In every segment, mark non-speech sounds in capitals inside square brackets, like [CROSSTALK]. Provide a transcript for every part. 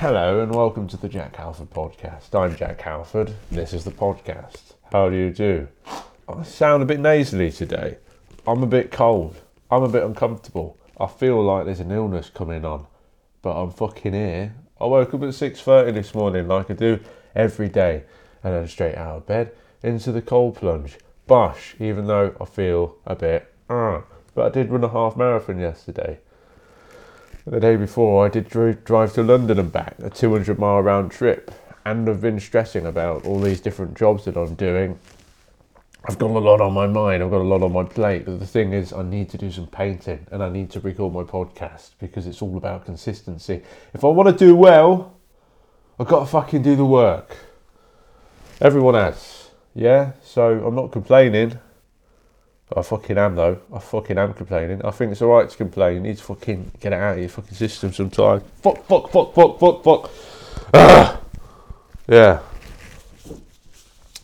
Hello and welcome to the Jack Halford podcast. I'm Jack Halford. This is the podcast. How do you do? I sound a bit nasally today. I'm a bit cold. I'm a bit uncomfortable. I feel like there's an illness coming on, but I'm fucking here. I woke up at 6:30 this morning like I do every day, and then straight out of bed into the cold plunge. Bosh, even though I feel a bit, uh, but I did run a half marathon yesterday. The day before, I did drive to London and back, a 200 mile round trip, and I've been stressing about all these different jobs that I'm doing. I've got a lot on my mind, I've got a lot on my plate, but the thing is, I need to do some painting and I need to record my podcast because it's all about consistency. If I want to do well, I've got to fucking do the work. Everyone has, yeah? So I'm not complaining. I fucking am though. I fucking am complaining. I think it's alright to complain. You need to fucking get it out of your fucking system sometimes. Fuck, fuck, fuck, fuck, fuck, fuck. Ah! Yeah.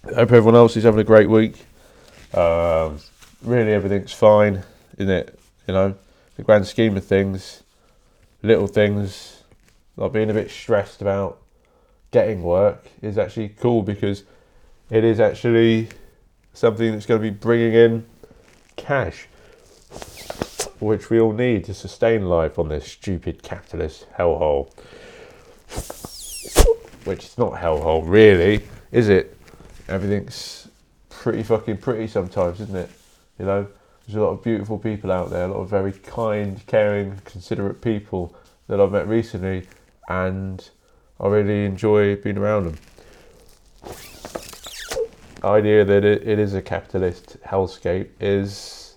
I hope everyone else is having a great week. Um, really, everything's fine, isn't it? You know, the grand scheme of things, little things, not being a bit stressed about getting work is actually cool because it is actually something that's going to be bringing in cash, which we all need to sustain life on this stupid capitalist hellhole. Which is not hellhole, really, is it? Everything's pretty fucking pretty sometimes, isn't it? You know, there's a lot of beautiful people out there, a lot of very kind, caring, considerate people that I've met recently, and I really enjoy being around them. Idea that it, it is a capitalist hellscape is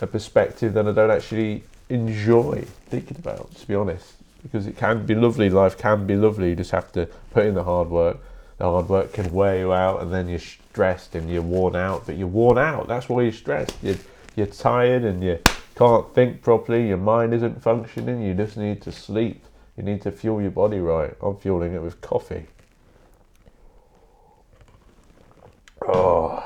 a perspective that I don't actually enjoy thinking about, to be honest, because it can be lovely. Life can be lovely. You just have to put in the hard work. The hard work can wear you out, and then you're stressed and you're worn out. But you're worn out. That's why you're stressed. You're, you're tired and you can't think properly. Your mind isn't functioning. You just need to sleep. You need to fuel your body right. I'm fueling it with coffee. Oh.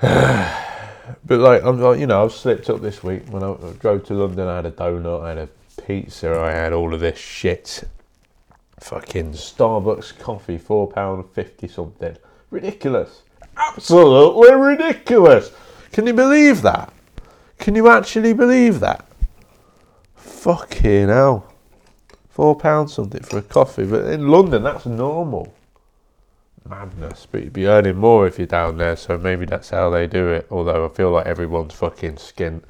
[SIGHS] but like I'm, like, you know, I've slipped up this week. When I drove to London, I had a donut, I had a pizza, I had all of this shit. Fucking Starbucks coffee, four pound fifty something. Ridiculous. Absolutely ridiculous. Can you believe that? Can you actually believe that? Fucking hell. Four pounds something for a coffee, but in London that's normal madness. But you'd be earning more if you're down there, so maybe that's how they do it. Although I feel like everyone's fucking skint.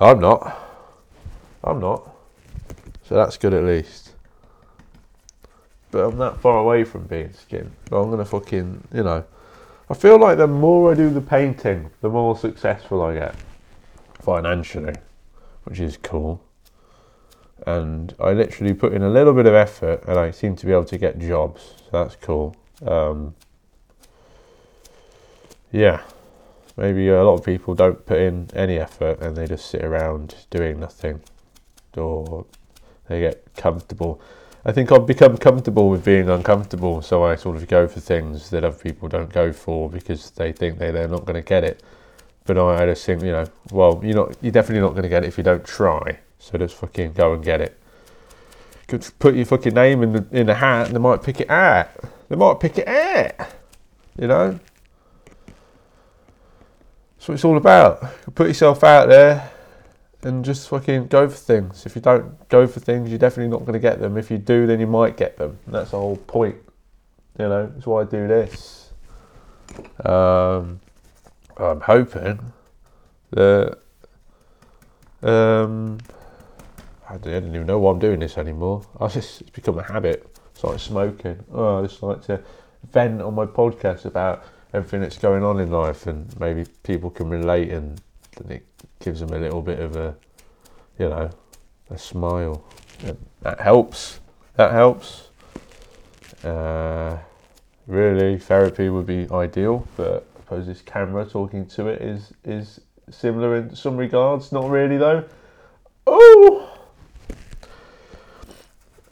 I'm not. I'm not. So that's good at least. But I'm that far away from being skint. But I'm gonna fucking, you know. I feel like the more I do the painting, the more successful I get financially, which is cool and I literally put in a little bit of effort and I seem to be able to get jobs. So that's cool. Um, yeah, maybe a lot of people don't put in any effort and they just sit around doing nothing or they get comfortable. I think I've become comfortable with being uncomfortable, so I sort of go for things that other people don't go for because they think they, they're not going to get it. But I, just think, you know, well, you're not, you're definitely not going to get it if you don't try. So just fucking go and get it. Could put your fucking name in the in the hat, and they might pick it out. They might pick it out. You know. That's what it's all about. Put yourself out there, and just fucking go for things. If you don't go for things, you're definitely not going to get them. If you do, then you might get them. And that's the whole point. You know, that's why I do this. Um, I'm hoping that um, I don't even know why I'm doing this anymore. [LAUGHS] I just it's become a habit. It's like smoking. Oh, I just like to vent on my podcast about everything that's going on in life, and maybe people can relate, and, and it gives them a little bit of a, you know, a smile. And that helps. That helps. Uh, really, therapy would be ideal, but I suppose this camera talking to it is is similar in some regards. Not really though. Oh.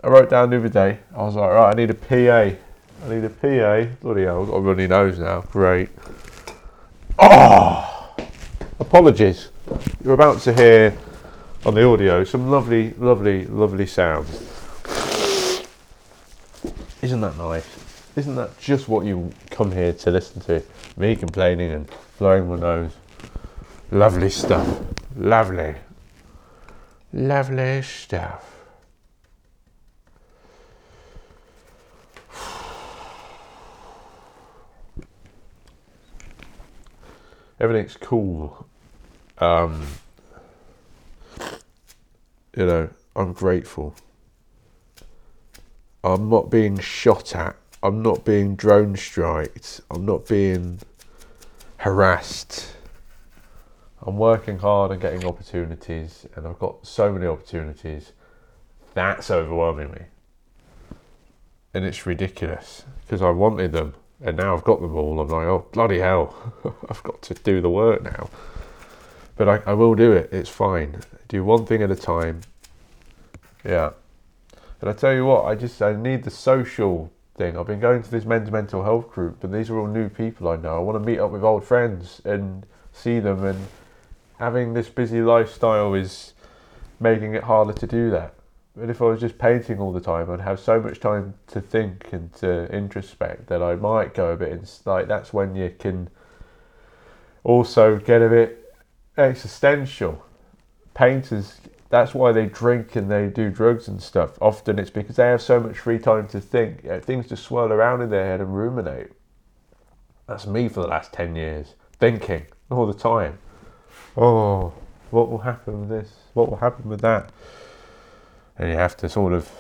I wrote down the other day, I was like, right, I need a PA. I need a PA. Bloody hell, I've got a runny nose now. Great. Oh! Apologies. You're about to hear on the audio, some lovely, lovely, lovely sounds. Isn't that nice? Isn't that just what you come here to listen to? Me complaining and blowing my nose. Lovely stuff. Lovely. Lovely stuff. Everything's cool. Um, you know, I'm grateful. I'm not being shot at. I'm not being drone striked. I'm not being harassed. I'm working hard and getting opportunities, and I've got so many opportunities. That's overwhelming me. And it's ridiculous because I wanted them, and now I've got them all. I'm like, oh, bloody hell, [LAUGHS] I've got to do the work now. But I, I will do it, it's fine. Do one thing at a time. Yeah. And I tell you what, I just I need the social thing. I've been going to this men's mental health group, and these are all new people I know. I want to meet up with old friends and see them, and having this busy lifestyle is making it harder to do that. But if I was just painting all the time, I'd have so much time to think and to introspect that I might go a bit. In, like that's when you can also get a bit existential. Painters that's why they drink and they do drugs and stuff. Often it's because they have so much free time to think. You know, things just swirl around in their head and ruminate. That's me for the last 10 years, thinking all the time. Oh, what will happen with this? What will happen with that? And you have to sort of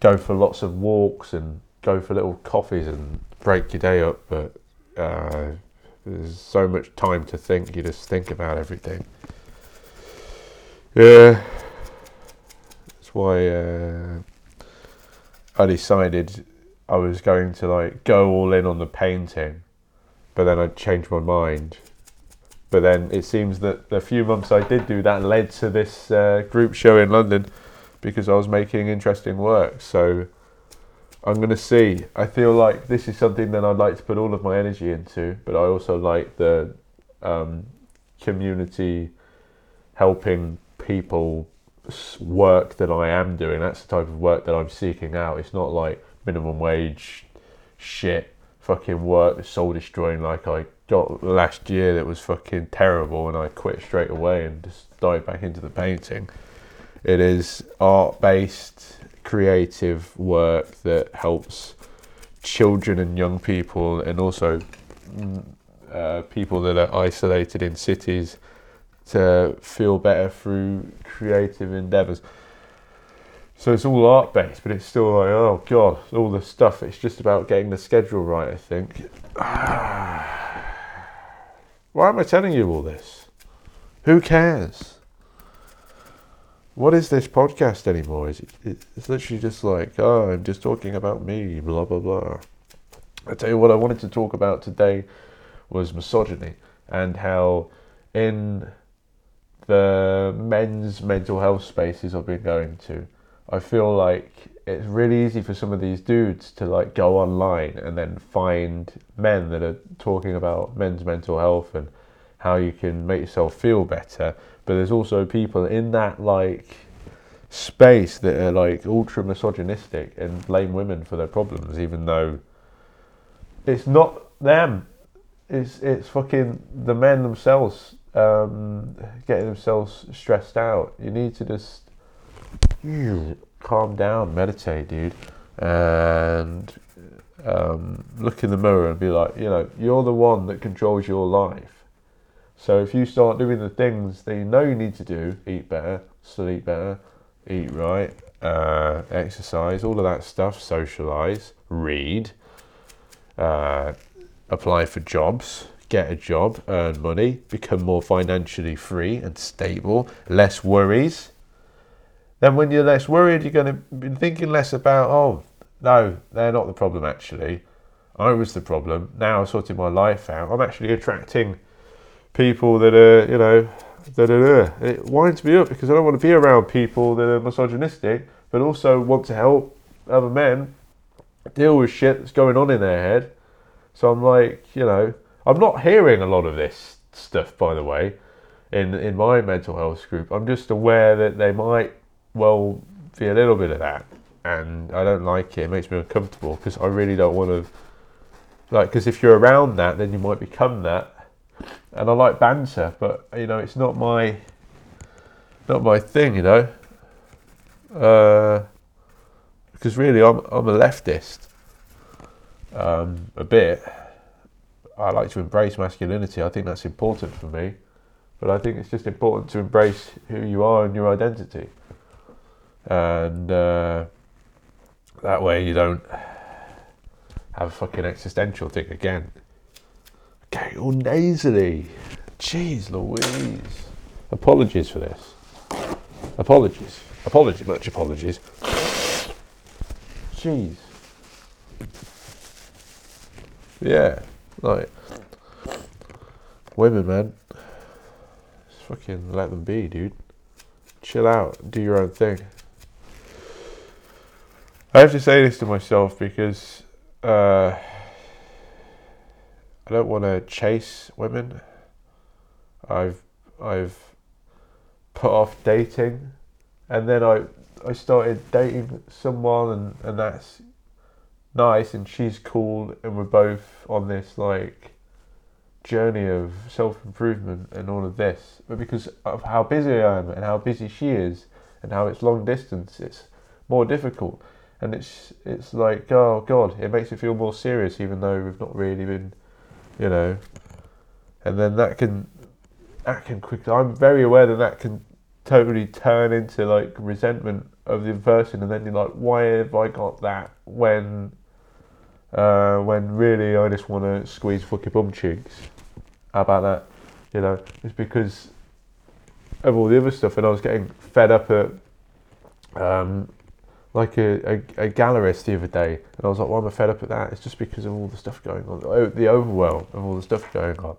go for lots of walks and go for little coffees and break your day up. But uh, there's so much time to think, you just think about everything. Yeah, that's why uh, I decided I was going to like go all in on the painting, but then I changed my mind. But then it seems that the few months I did do that led to this uh, group show in London because I was making interesting work. So I'm going to see. I feel like this is something that I'd like to put all of my energy into, but I also like the um, community helping people work that I am doing. That's the type of work that I'm seeking out. It's not like minimum wage shit, fucking work that's soul destroying like I got last year that was fucking terrible and I quit straight away and just dived back into the painting. It is art based, creative work that helps children and young people and also mm, uh, people that are isolated in cities to feel better through creative endeavors. So it's all art based, but it's still like, oh god, all the stuff. It's just about getting the schedule right, I think. [SIGHS] Why am I telling you all this? Who cares? What is this podcast anymore? Is it, it's literally just like, oh, I'm just talking about me, blah blah blah. I tell you what, I wanted to talk about today was misogyny and how in the men's mental health spaces I've been going to, I feel like it's really easy for some of these dudes to like go online and then find men that are talking about men's mental health and how you can make yourself feel better. But there's also people in that like space that are like ultra misogynistic and blame women for their problems, even though it's not them. It's it's fucking the men themselves um, getting themselves stressed out. You need to just calm down, meditate, dude, and um, look in the mirror and be like, you know, you're the one that controls your life. So if you start doing the things that you know you need to do, eat better, sleep better, eat right, uh, exercise, all of that stuff, socialize, read, uh, apply for jobs, get a job, earn money, become more financially free and stable, less worries. Then, when you're less worried, you're going to be thinking less about, oh, no, they're not the problem actually. I was the problem. Now I've sorted my life out. I'm actually attracting people that are, you know, that are. It winds me up because I don't want to be around people that are misogynistic, but also want to help other men deal with shit that's going on in their head. So I'm like, you know, I'm not hearing a lot of this stuff, by the way. in in my mental health group. I'm just aware that they might well be a little bit of that, and I don't like it. It makes me uncomfortable because I really don't want to. Like, because if you're around that, then you might become that. And I like banter, but you know, it's not my not my thing. You know, because uh, really, I'm I'm a leftist. Um, a bit. I like to embrace masculinity. I think that's important for me. But I think it's just important to embrace who you are and your identity. And uh, that way you don't have a fucking existential thing again. Okay, all nasally. Jeez Louise. Apologies for this. Apologies. Apologies, much apologies. Jeez. Yeah, like women, man fucking let them be, dude. Chill out, do your own thing. I have to say this to myself because uh, I don't want to chase women. I've I've put off dating, and then I I started dating someone, and, and that's nice, and she's cool, and we're both on this like journey of self improvement and all of this, but because of how busy I am and how busy she is and how it's long distance, it's more difficult. And it's it's like oh god, it makes me feel more serious, even though we've not really been, you know. And then that can that can quickly. I'm very aware that that can totally turn into like resentment of the person, and then you're like, why have I got that when? Uh, when really I just want to squeeze fucking bum cheeks. How about that? You know, it's because of all the other stuff, and I was getting fed up at um, like a, a, a gallerist the other day, and I was like, why am I fed up at that? It's just because of all the stuff going on, oh, the overwhelm of all the stuff going on.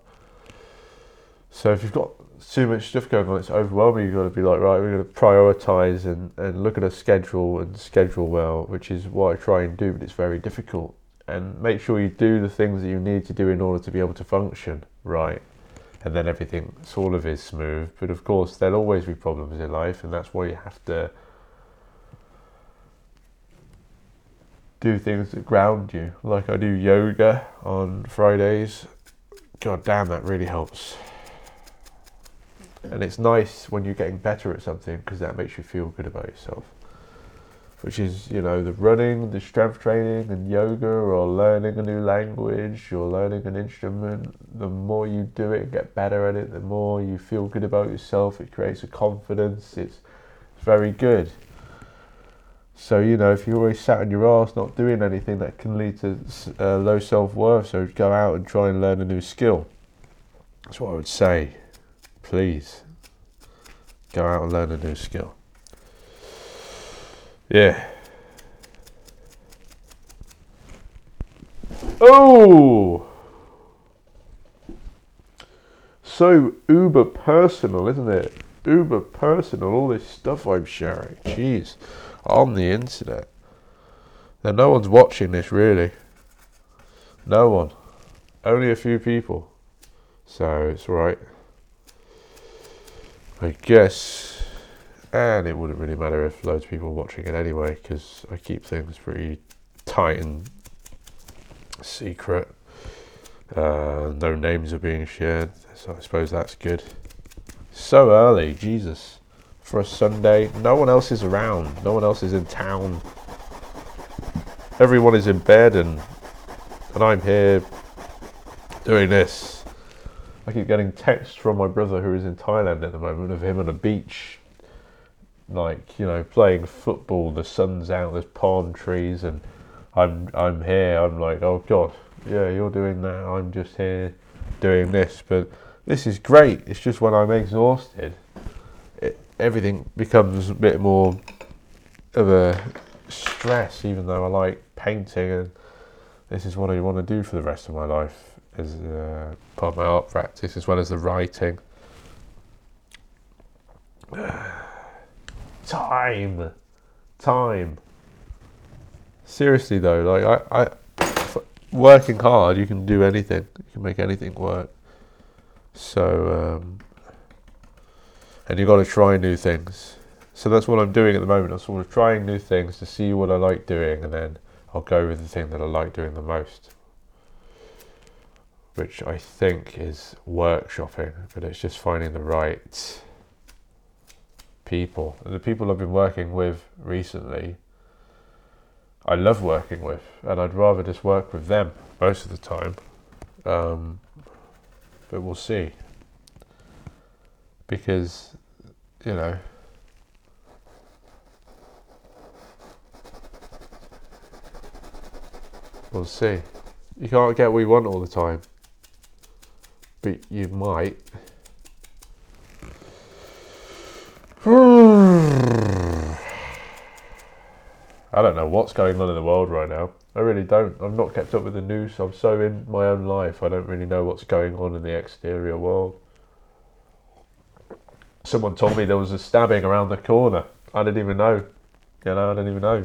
So if you've got too much stuff going on, it's overwhelming. You've got to be like, right, we're going to prioritize and, and look at a schedule and schedule well, which is what I try and do, but it's very difficult. And make sure you do the things that you need to do in order to be able to function right, and then everything sort of is smooth. But of course, there'll always be problems in life, and that's why you have to do things that ground you. Like I do yoga on Fridays. God damn, that really helps. And it's nice when you're getting better at something because that makes you feel good about yourself which is you know the running, the strength training, and yoga, or learning a new language, or learning an instrument. The more you do it, and get better at it, the more you feel good about yourself. It creates a confidence. It's, it's very good. So you know, if you're always sat on your ass not doing anything, that can lead to uh, low self worth. So go out and try and learn a new skill. That's what I would say. Please go out and learn a new skill. Yeah. Oh! So uber personal, isn't it? Uber personal, all this stuff I'm sharing. Jeez. On the internet. Now, no one's watching this really. No one. Only a few people. So it's right. I guess and it wouldn't really matter if loads of people were watching it anyway because I keep things pretty tight and secret. Uh, no names are being shared, so I suppose that's good. So early, Jesus. For a Sunday, no one else is around, no one else is in town. Everyone is in bed, and and I'm here doing this. I keep getting texts from my brother who is in Thailand at the moment of him on a beach like you know playing football. The sun's out. There's palm trees and i'm i'm here. I'm like oh god. Yeah you're doing that. I'm just here doing this. But this is great. It's just when i'm exhausted everything becomes a bit more of a stress even though i like painting and this is what i want to do for the rest of my life as uh, part of my art practice as well as the writing [SIGHS] time, time. Seriously though, like I, I, working hard, you can do anything. You can make anything work. So, um, and you've got to try new things. So that's what I'm doing at the moment. I'm sort of trying new things to see what I like doing, and then I'll go with the thing that I like doing the most, which I think is workshopping, but it's just finding the right people. And the people I've been working with recently, I love working with, and I'd rather just work with them most of the time. Um, but we'll see. Because, you know, we'll see. You can't get what you want all the time, but you might. [SIGHS] I don't know what's going on in the world right now. I really don't. I've not kept up with the news. I'm so in my own life. I don't really know what's going on in the exterior world. Someone told me there was a stabbing around the corner. I didn't even know. You know, I didn't even know.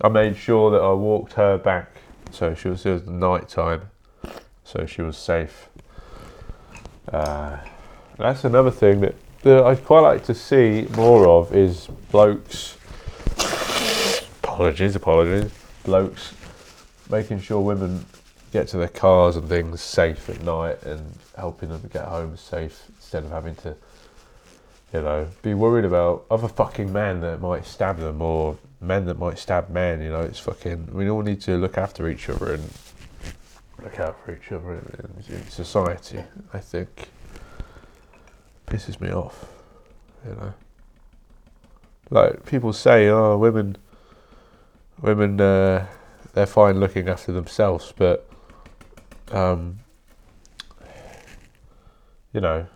I made sure that I walked her back, so she was it was night time, so she was safe. Uh, that's another thing that, that I'd quite like to see more of is blokes. Apologies, apologies blokes making sure women get to their cars and things safe at night and helping them get home safe instead of having to, you know, be worried about other fucking men that might stab them or men that might stab men. You know, it's fucking. We all need to look after each other and look out for each other in, in society. I think pisses me off. You know, like people say, oh, women women uh, they're fine looking after themselves, but um, you know,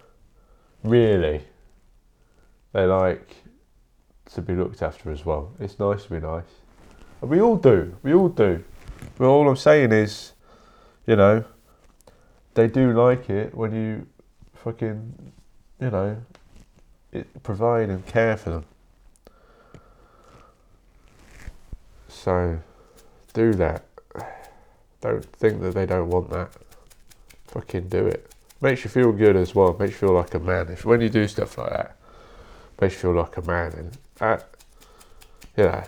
really, they like to be looked after as well. It's nice to be nice, and we all do. We all do. But all I'm saying is, you know, they do like it when you fucking, you know, it, provide and care for them. So do that. Don't think that they don't want that. Fucking do it. Makes you feel good as well. Makes you feel like a man. If when you do stuff like that, makes you feel like a man, and that, you know,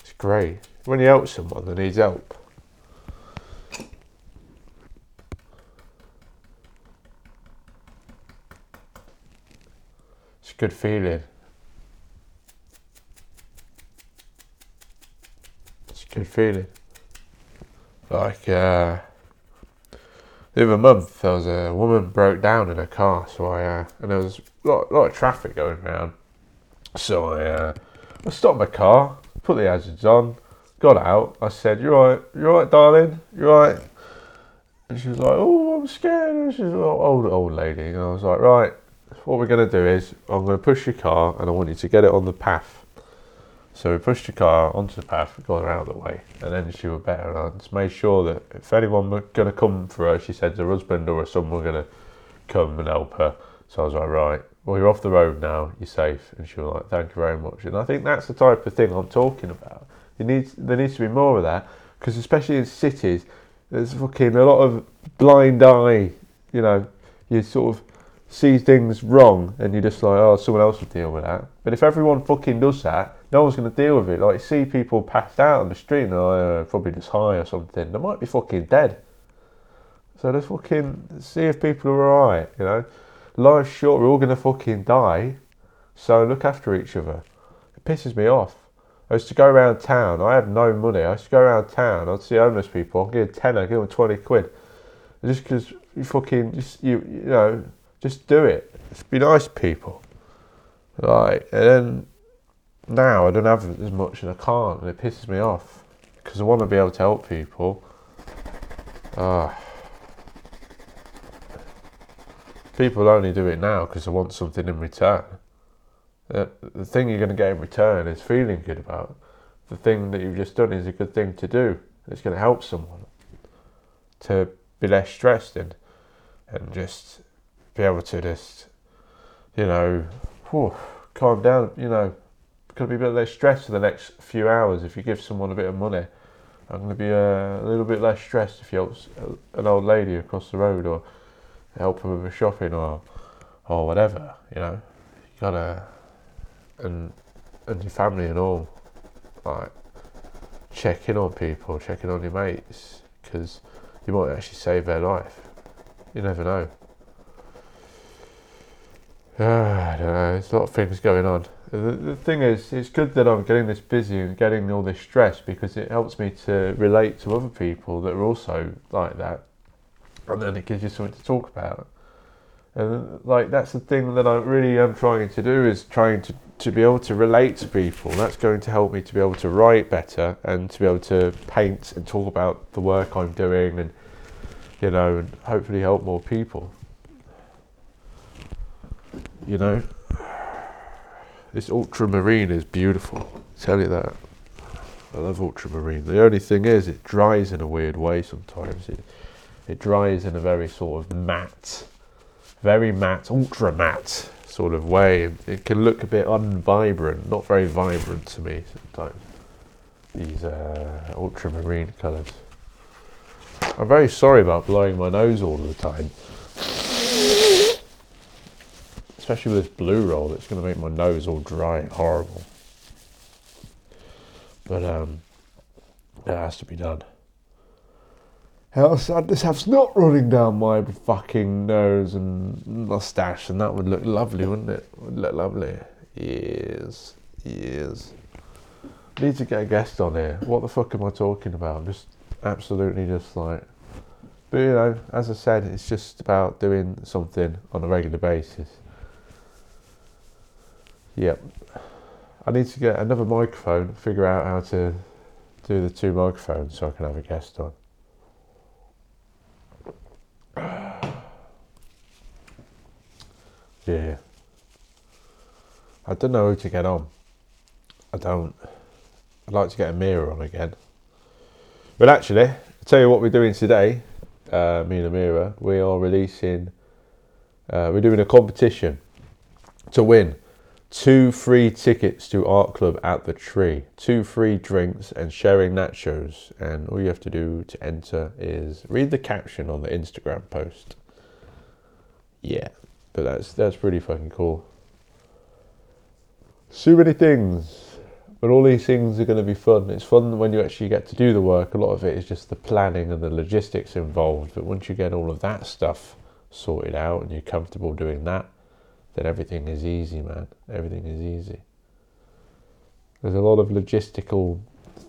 it's great. When you help someone that needs help. It's a good feeling. It's a good feeling. Like uh, the other month, there was a woman broke down in a car, so I uh, and there was a lot, lot of traffic going around. So I, uh, I stopped my car, put the hazards on, got out. I said, "You right? you're right, darling? you're right?" And she was like, "Oh, I'm scared." And she's an old old lady, and I was like, "Right, what we're gonna do is I'm gonna push your car, and I want you to get it on the path." So we pushed the car onto the path, got her out of the way, and then she was better. And I just made sure that if anyone were going to come for her, she said her husband or her son were going to come and help her. So I was like, right, well, you're off the road now, you're safe. And she was like, thank you very much. And I think that's the type of thing I'm talking about. It needs, there needs to be more of that, because especially in cities, there's fucking a lot of blind eye, you know, you sort of see things wrong and you're just like, oh, someone else will deal with that. But if everyone fucking does that, no one's going to deal with it. Like, see people passed out on the street and they're uh, probably just high or something. They might be fucking dead. So let's fucking see if people are alright, you know. Life's short, we're all to fucking die. So look after each other. It pisses me off. I used to go around town. I had no money. I used to go around town. I'd see homeless people. I'd give a tenner, give them 20 quid. Just because you fucking, just, you, you know, just do it. Just be nice to people. Like and then now I don't have as much and I can't, and it pisses me off because I want to be able to help people. Uh, people only do it now because they want something in return. The, the thing you're going to get in return is feeling good about. The thing that you've just done is a good thing to do. It's going to help someone to be less stressed and and just be able to just, you know, whew, calm down, you know, to be a bit less stressed for the next few hours if you give someone a bit of money. I'm going to be uh, a little bit less stressed if you help an old lady across the road or help them with shopping or or whatever, you know. you gotta and and your family and all like checking on people, checking on your mates, because you might actually save their life. You never know. Uh, [SIGHS] I don't know. There's a lot of things going on. The, the thing is, it's good that I'm getting this busy and getting all this stress because it helps me to relate to other people that are also like that, and then it gives you something to talk about. And like that's the thing that I really am trying to do is trying to to be able to relate to people. That's going to help me to be able to write better and to be able to paint and talk about the work I'm doing and you know and hopefully help more people. You know, this ultramarine is beautiful. I tell you that. I love ultramarine. The only thing is, it dries in a weird way sometimes. It it dries in a very sort of matte, very matte, ultra matte sort of way. It can look a bit unvibrant, not very vibrant to me sometimes. These uh, ultramarine colours. I'm very sorry about blowing my nose all the time. Especially with this blue roll, it's going to make my nose all dry and horrible. But um, it has to be done. Sad uh, this have snot running down my fucking nose and mustache, and that would look lovely, wouldn't it? Would look lovely. Yes, yes. Need to get a guest on here. What the fuck am I talking about? I'm just absolutely just like. But you know, as I said, it's just about doing something on a regular basis. Yep. I need to get another microphone, figure out how to do the two microphones so I can have a guest on. Yeah. I don't know who to get on. I don't. I'd like to get Amira on again. But actually, I'll tell you what we're doing today, uh, me and Amira. We are releasing, uh, we're doing a competition to win two free tickets to Art Club at the Tree, two free drinks, and sharing nachos. And all you have to do to enter is read the caption on the Instagram post. Yeah. But that's that's pretty fucking cool. So many things, but all these things are going to be fun. It's fun when you actually get to do the work. A lot of it is just the planning and the logistics involved. But once you get all of that stuff sorted out and you're comfortable doing that, then everything is easy, man. Everything is easy. There's a lot of logistical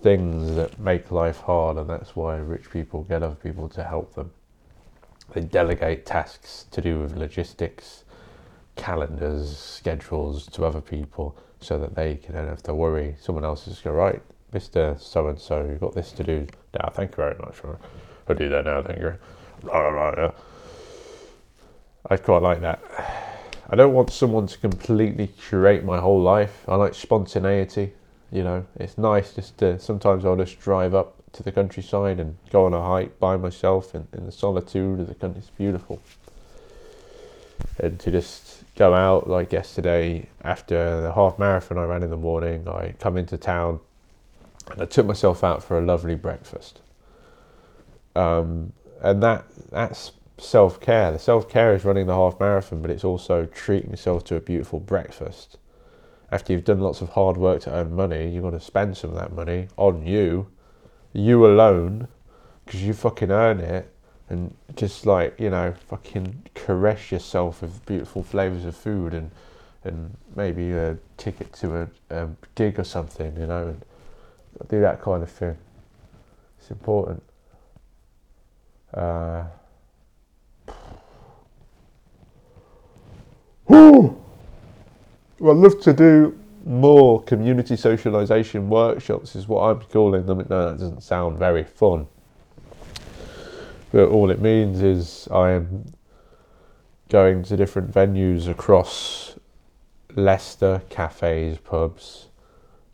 things that make life hard, and that's why rich people get other people to help them. They delegate tasks to do with logistics, calendars, schedules to other people so that they can don't have to worry. Someone else is going, right, Mr. So and so, you've got this to do now. Thank you very much. I'll do that now. Thank you. I quite like that. I don't want someone to completely curate my whole life. I like spontaneity. You know, it's nice just to sometimes I'll just drive up to the countryside and go on a hike by myself in, in the solitude of the country. It's beautiful. And to just go out like yesterday after the half marathon I ran in the morning, I come into town and I took myself out for a lovely breakfast. Um, and that that's self care. The self care is running the half marathon, but it's also treating yourself to a beautiful breakfast. After you've done lots of hard work to earn money, you've got to spend some of that money on you you alone because you fucking earn it and just like you know fucking caress yourself with beautiful flavors of food and and maybe a ticket to a, a gig or something you know and do that kind of thing. It's important. Uh, Well, I'd love to do more community socialisation workshops is what I'm calling them. No, that doesn't sound very fun. But all it means is I am going to different venues across Leicester, cafes, pubs,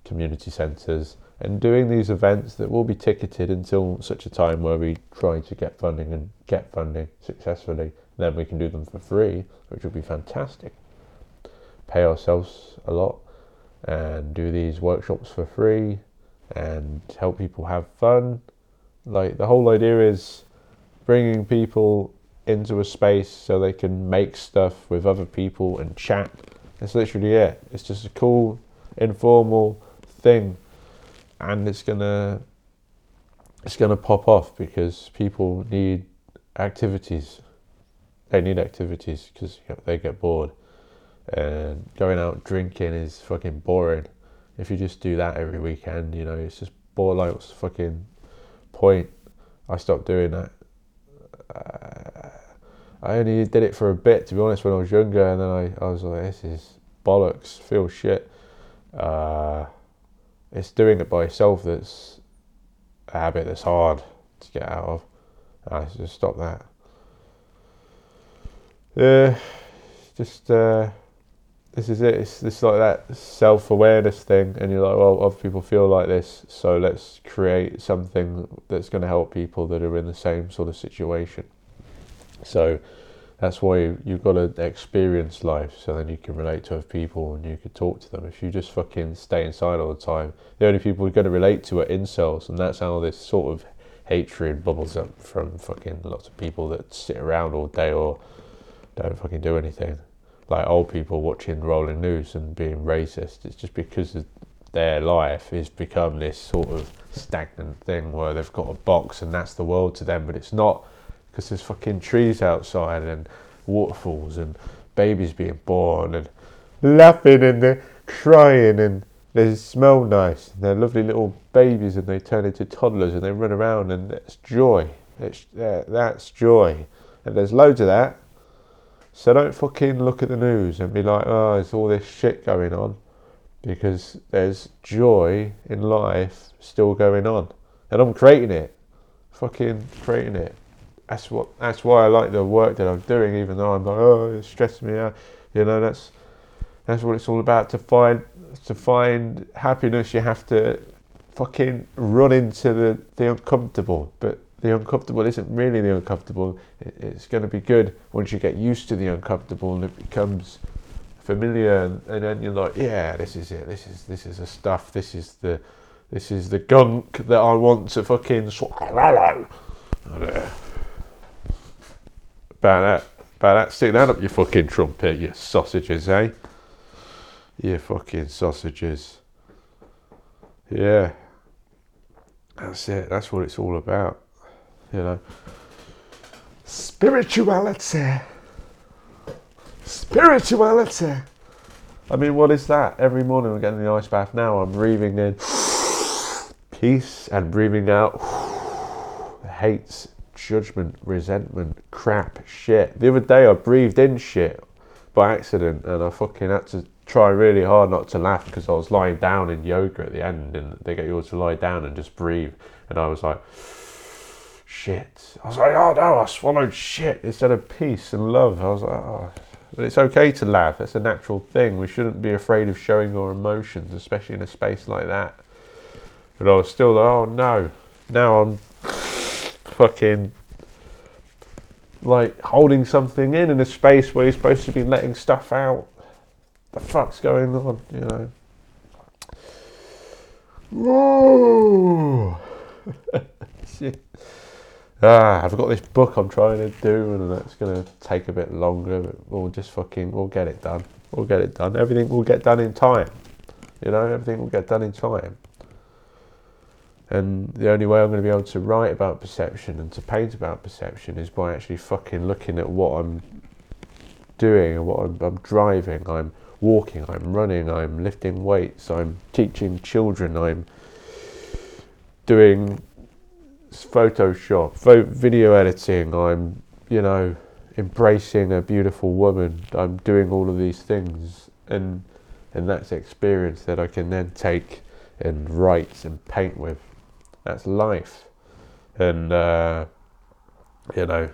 community centres, and doing these events that will be ticketed until such a time where we try to get funding and get funding successfully. Then we can do them for free, which would be fantastic. Pay ourselves a lot and do these workshops for free and help people have fun. Like the whole idea is bringing people into a space so they can make stuff with other people and chat That's literally it. It's just a cool, informal thing, and it's gonna it's gonna pop off because people need activities. They need activities because they get bored, and going out drinking is fucking boring. If you just do that every weekend, you know, it's just bored. Like what's fucking point? I stopped doing that. Uh, I only did it for a bit, to be honest, when I was younger, and then I, I was like, this is bollocks, feel shit. Uh, it's doing it by yourself that's a habit that's hard to get out of. I just stop that. Yeah, just uh, this is it. It's this like that self awareness thing, and you're like, well, other people feel like this, so let's create something that's going to help people that are in the same sort of situation. So that's why you, you've got to experience life, so then you can relate to other people and you can talk to them. If you just fucking stay inside all the time, the only people you're going to relate to are incels, and that's how this sort of hatred bubbles up from fucking lots of people that sit around all day or don't fucking do anything like old people watching rolling news and being racist. It's just because their life has become this sort of stagnant thing where they've got a box and that's the world to them, but it's not because there's fucking trees outside and waterfalls and babies being born and laughing and they're crying and they smell nice. And they're lovely little babies and they turn into toddlers and they run around and it's joy. It's, that's joy. And there's loads of that so don't fucking look at the news and be like, oh, there's all this shit going on. Because there's joy in life still going on. And I'm creating it. Fucking creating it. That's what that's why I like the work that I'm doing, even though I'm like, oh, it's stressing me out. You know, that's that's what it's all about. To find to find happiness you have to fucking run into the, the uncomfortable. But the uncomfortable isn't really the uncomfortable. It's going to be good once you get used to the uncomfortable and it becomes familiar, and, then you're like, yeah, this is it. This is this is the stuff. This is the this is the gunk that I want to fucking swallow. About that, about that. Stick that up your fucking trumpet, you sausages, eh? You fucking sausages. Yeah. That's it. That's what it's all about you know. Spirituality. Spirituality. I mean, what is that? Every morning I'm getting the ice bath now. I'm breathing in [SIGHS] peace and breathing out [SIGHS] hates, judgment, resentment, crap, shit. The other day I breathed in shit by accident and I fucking had to try really hard not to laugh because I was lying down in yoga at the end and they get you all to lie down and just breathe. And I was like, shit. I was like, oh no, I swallowed shit instead of peace and love. I was like, oh. But it's okay to laugh. It's a natural thing. We shouldn't be afraid of showing our emotions, especially in a space like that. But I was still like, oh no. Now I'm fucking like holding something in in a space where you're supposed to be letting stuff out. The fuck's going on, you know? [LAUGHS] Whoa! Ah, I've got this book I'm trying to do, and that's going to take a bit longer, but we'll just fucking, we'll get it done. We'll get it done. Everything will get done in time. You know, everything will get done in time. And the only way I'm going to be able to write about perception and to paint about perception is by actually fucking looking at what I'm doing and what I'm, I'm driving. I'm walking, I'm running, I'm lifting weights, I'm teaching children, I'm doing Photoshop, video editing. I'm, you know, embracing a beautiful woman. I'm doing all of these things, and and that's experience that I can then take and write and paint with. That's life, and uh, you know.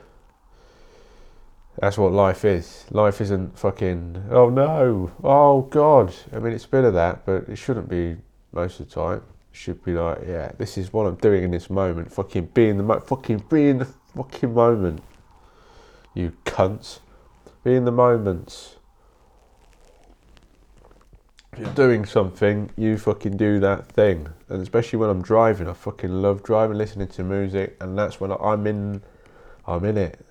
That's what life is. Life isn't fucking, oh no, oh god. I mean, it's a bit of that, but it shouldn't be most of the time should be like, yeah, this is what I'm doing in this moment. Fucking be in the mo- fucking be in the fucking moment. You cunts. Be in the moments. If you're doing something, you fucking do that thing. And especially when I'm driving, I fucking love driving, listening to music, and that's when I'm in, I'm in it.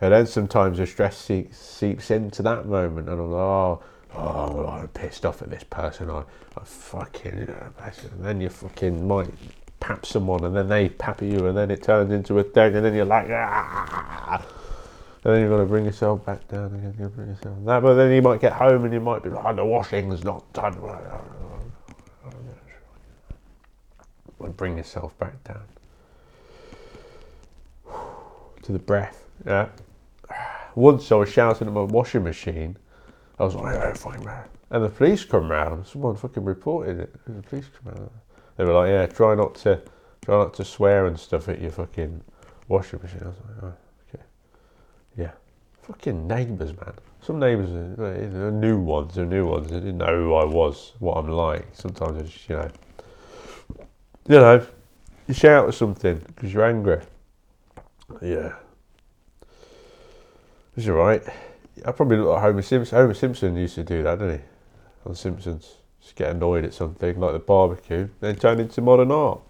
And then sometimes the stress seeps, seeps into that moment, and I'm like, oh, oh, I'm pissed off at this person. I, I fucking, and then you fucking might pap someone, and then they pap you, and then it turns into a thing, and then you're like, ah. And then you've got to bring yourself back down again. You bring yourself that, but then you might get home and you might be like, oh, the washing's not done. Well, bring yourself back down [SIGHS] to the breath. Yeah. [SIGHS] Once I was shouting at my washing machine. I was like, oh, fine, man. And the police come round. Someone fucking reported it. The police come round. They were like, yeah, try not to, try not to swear and stuff at your fucking washing machine. I was like, oh, okay, yeah. Fucking neighbours, man. Some neighbours are, are new ones. They're new ones. They didn't know who I was, what I'm like. Sometimes I just, you know, you know, you shout at something because you're angry. Yeah. It's alright. I probably look like Homer Simpson. Homer Simpson used to do that, didn't he? On Simpsons. Just get annoyed at something like the barbecue, then turn into modern art.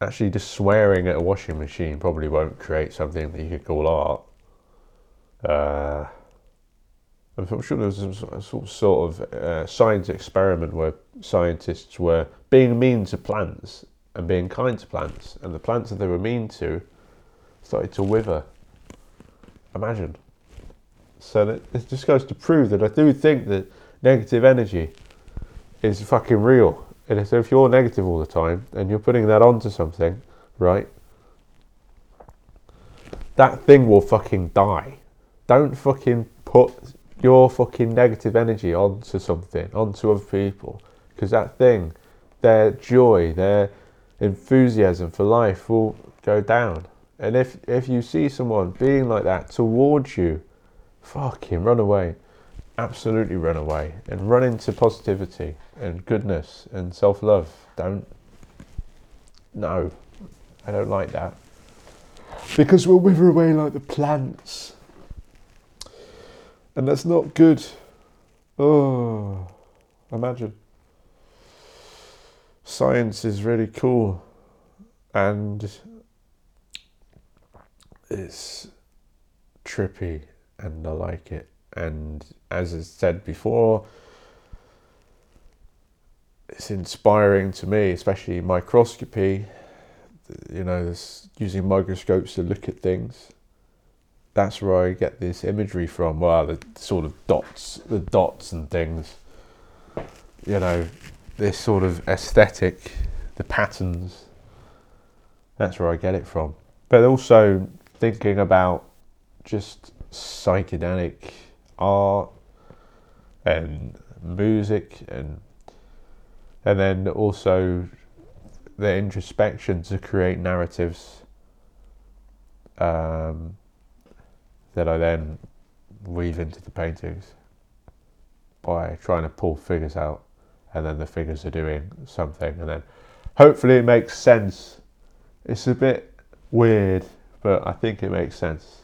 Actually, just swearing at a washing machine probably won't create something that you could call art. Uh, I'm sure there was some sort of uh, science experiment where scientists were being mean to plants and being kind to plants, and the plants that they were mean to started to wither. Imagine. So that, it just goes to prove that I do think that negative energy is fucking real. And so if you're negative all the time and you're putting that onto something, right? That thing will fucking die. Don't fucking put your fucking negative energy onto something, onto other people, because that thing, their joy, their enthusiasm for life will go down. And if if you see someone being like that towards you, fucking run away. Absolutely run away and run into positivity and goodness and self love. Don't. No, I don't like that. Because we'll wither away like the plants. And that's not good. Oh, imagine. Science is really cool and it's trippy and I like it. And as I said before, it's inspiring to me, especially microscopy. You know, this, using microscopes to look at things. That's where I get this imagery from. Well, the sort of dots, the dots and things. You know, this sort of aesthetic, the patterns. That's where I get it from. But also thinking about just psychedelic art and music and and then also the introspection to create narratives um, that I then weave into the paintings by trying to pull figures out and then the figures are doing something and then hopefully it makes sense. It's a bit weird but I think it makes sense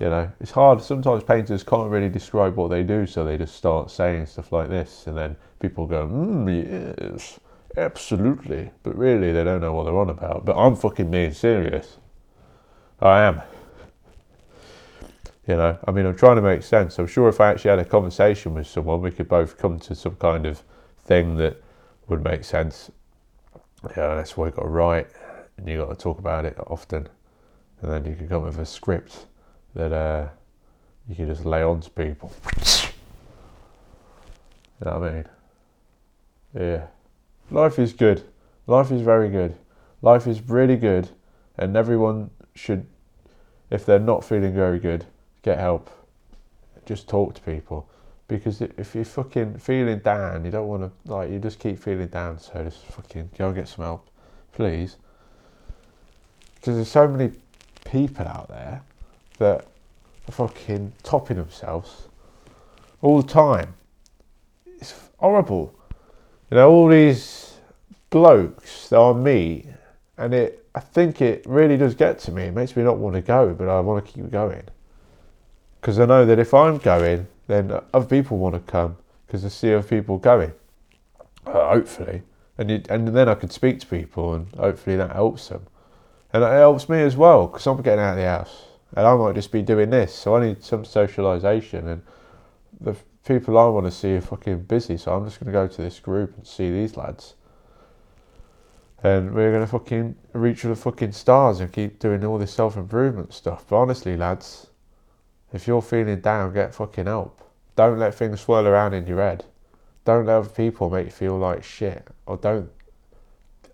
you know, it's hard. Sometimes painters can't really describe what they do, so they just start saying stuff like this, and then people go, mm, yes, absolutely. But really, they don't know what they're on about. But I'm fucking being serious. I am. You know, I mean, I'm trying to make sense. I'm sure if I actually had a conversation with someone, we could both come to some kind of thing that would make sense. Yeah, that's why you got to write, and you got to talk about it often, and then you can come up with a script that uh, you can just lay on to people. You know what I mean? Yeah. Life is good. Life is very good. Life is really good, and everyone should, if they're not feeling very good, get help. Just talk to people. Because if you're fucking feeling down, you don't want to, like, you just keep feeling down, so just fucking go and get some help, please. Because there's so many people out there that are fucking topping themselves all the time. It's horrible. You know, all these blokes that I meet, and it, I think it really does get to me. It makes me not want to go, but I want to keep going. Because I know that if I'm going, then other people want to come because they see other people going. Uh, hopefully. And, you, and then I can speak to people, and hopefully that helps them. And it helps me as well because I'm getting out of the house and I might just be doing this. So I need some socialisation, and the people I want to see are fucking busy, so I'm just going to go to this group and see these lads. And we're going to fucking reach for the fucking stars and keep doing all this self improvement stuff. But honestly, lads, if you're feeling down, get fucking help. Don't let things swirl around in your head. Don't let other people make you feel like shit. Or don't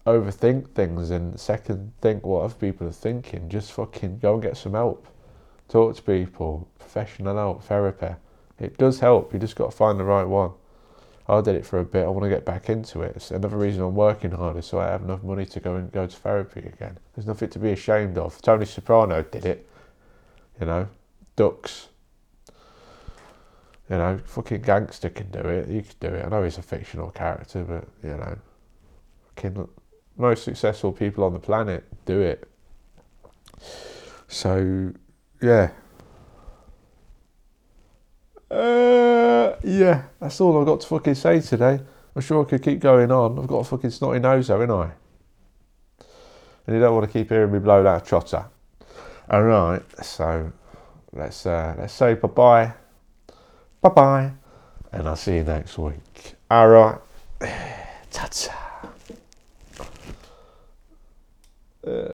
overthink things and second think what other people are thinking. Just fucking go and get some help. Talk to people, professional help, therapy. It does help. You just got to find the right one. I did it for a bit. I want to get back into it. It's another reason I'm working harder, so I have enough money to go and go to therapy again. There's nothing to be ashamed of. Tony Soprano did it. You know, ducks. You know, fucking gangster can do it. He can do it. I know he's a fictional character, but you know, fucking most successful people on the planet do it. So, yeah. Uh, yeah, that's all I've got to fucking say today. I'm sure I could keep going on. I've got a fucking snotty nose, haven't I? And you don't want to keep hearing me blow that trotter. All right, so let's uh, let's say bye bye, bye bye, and I'll see you next week. All right, [SIGHS] ta Uh,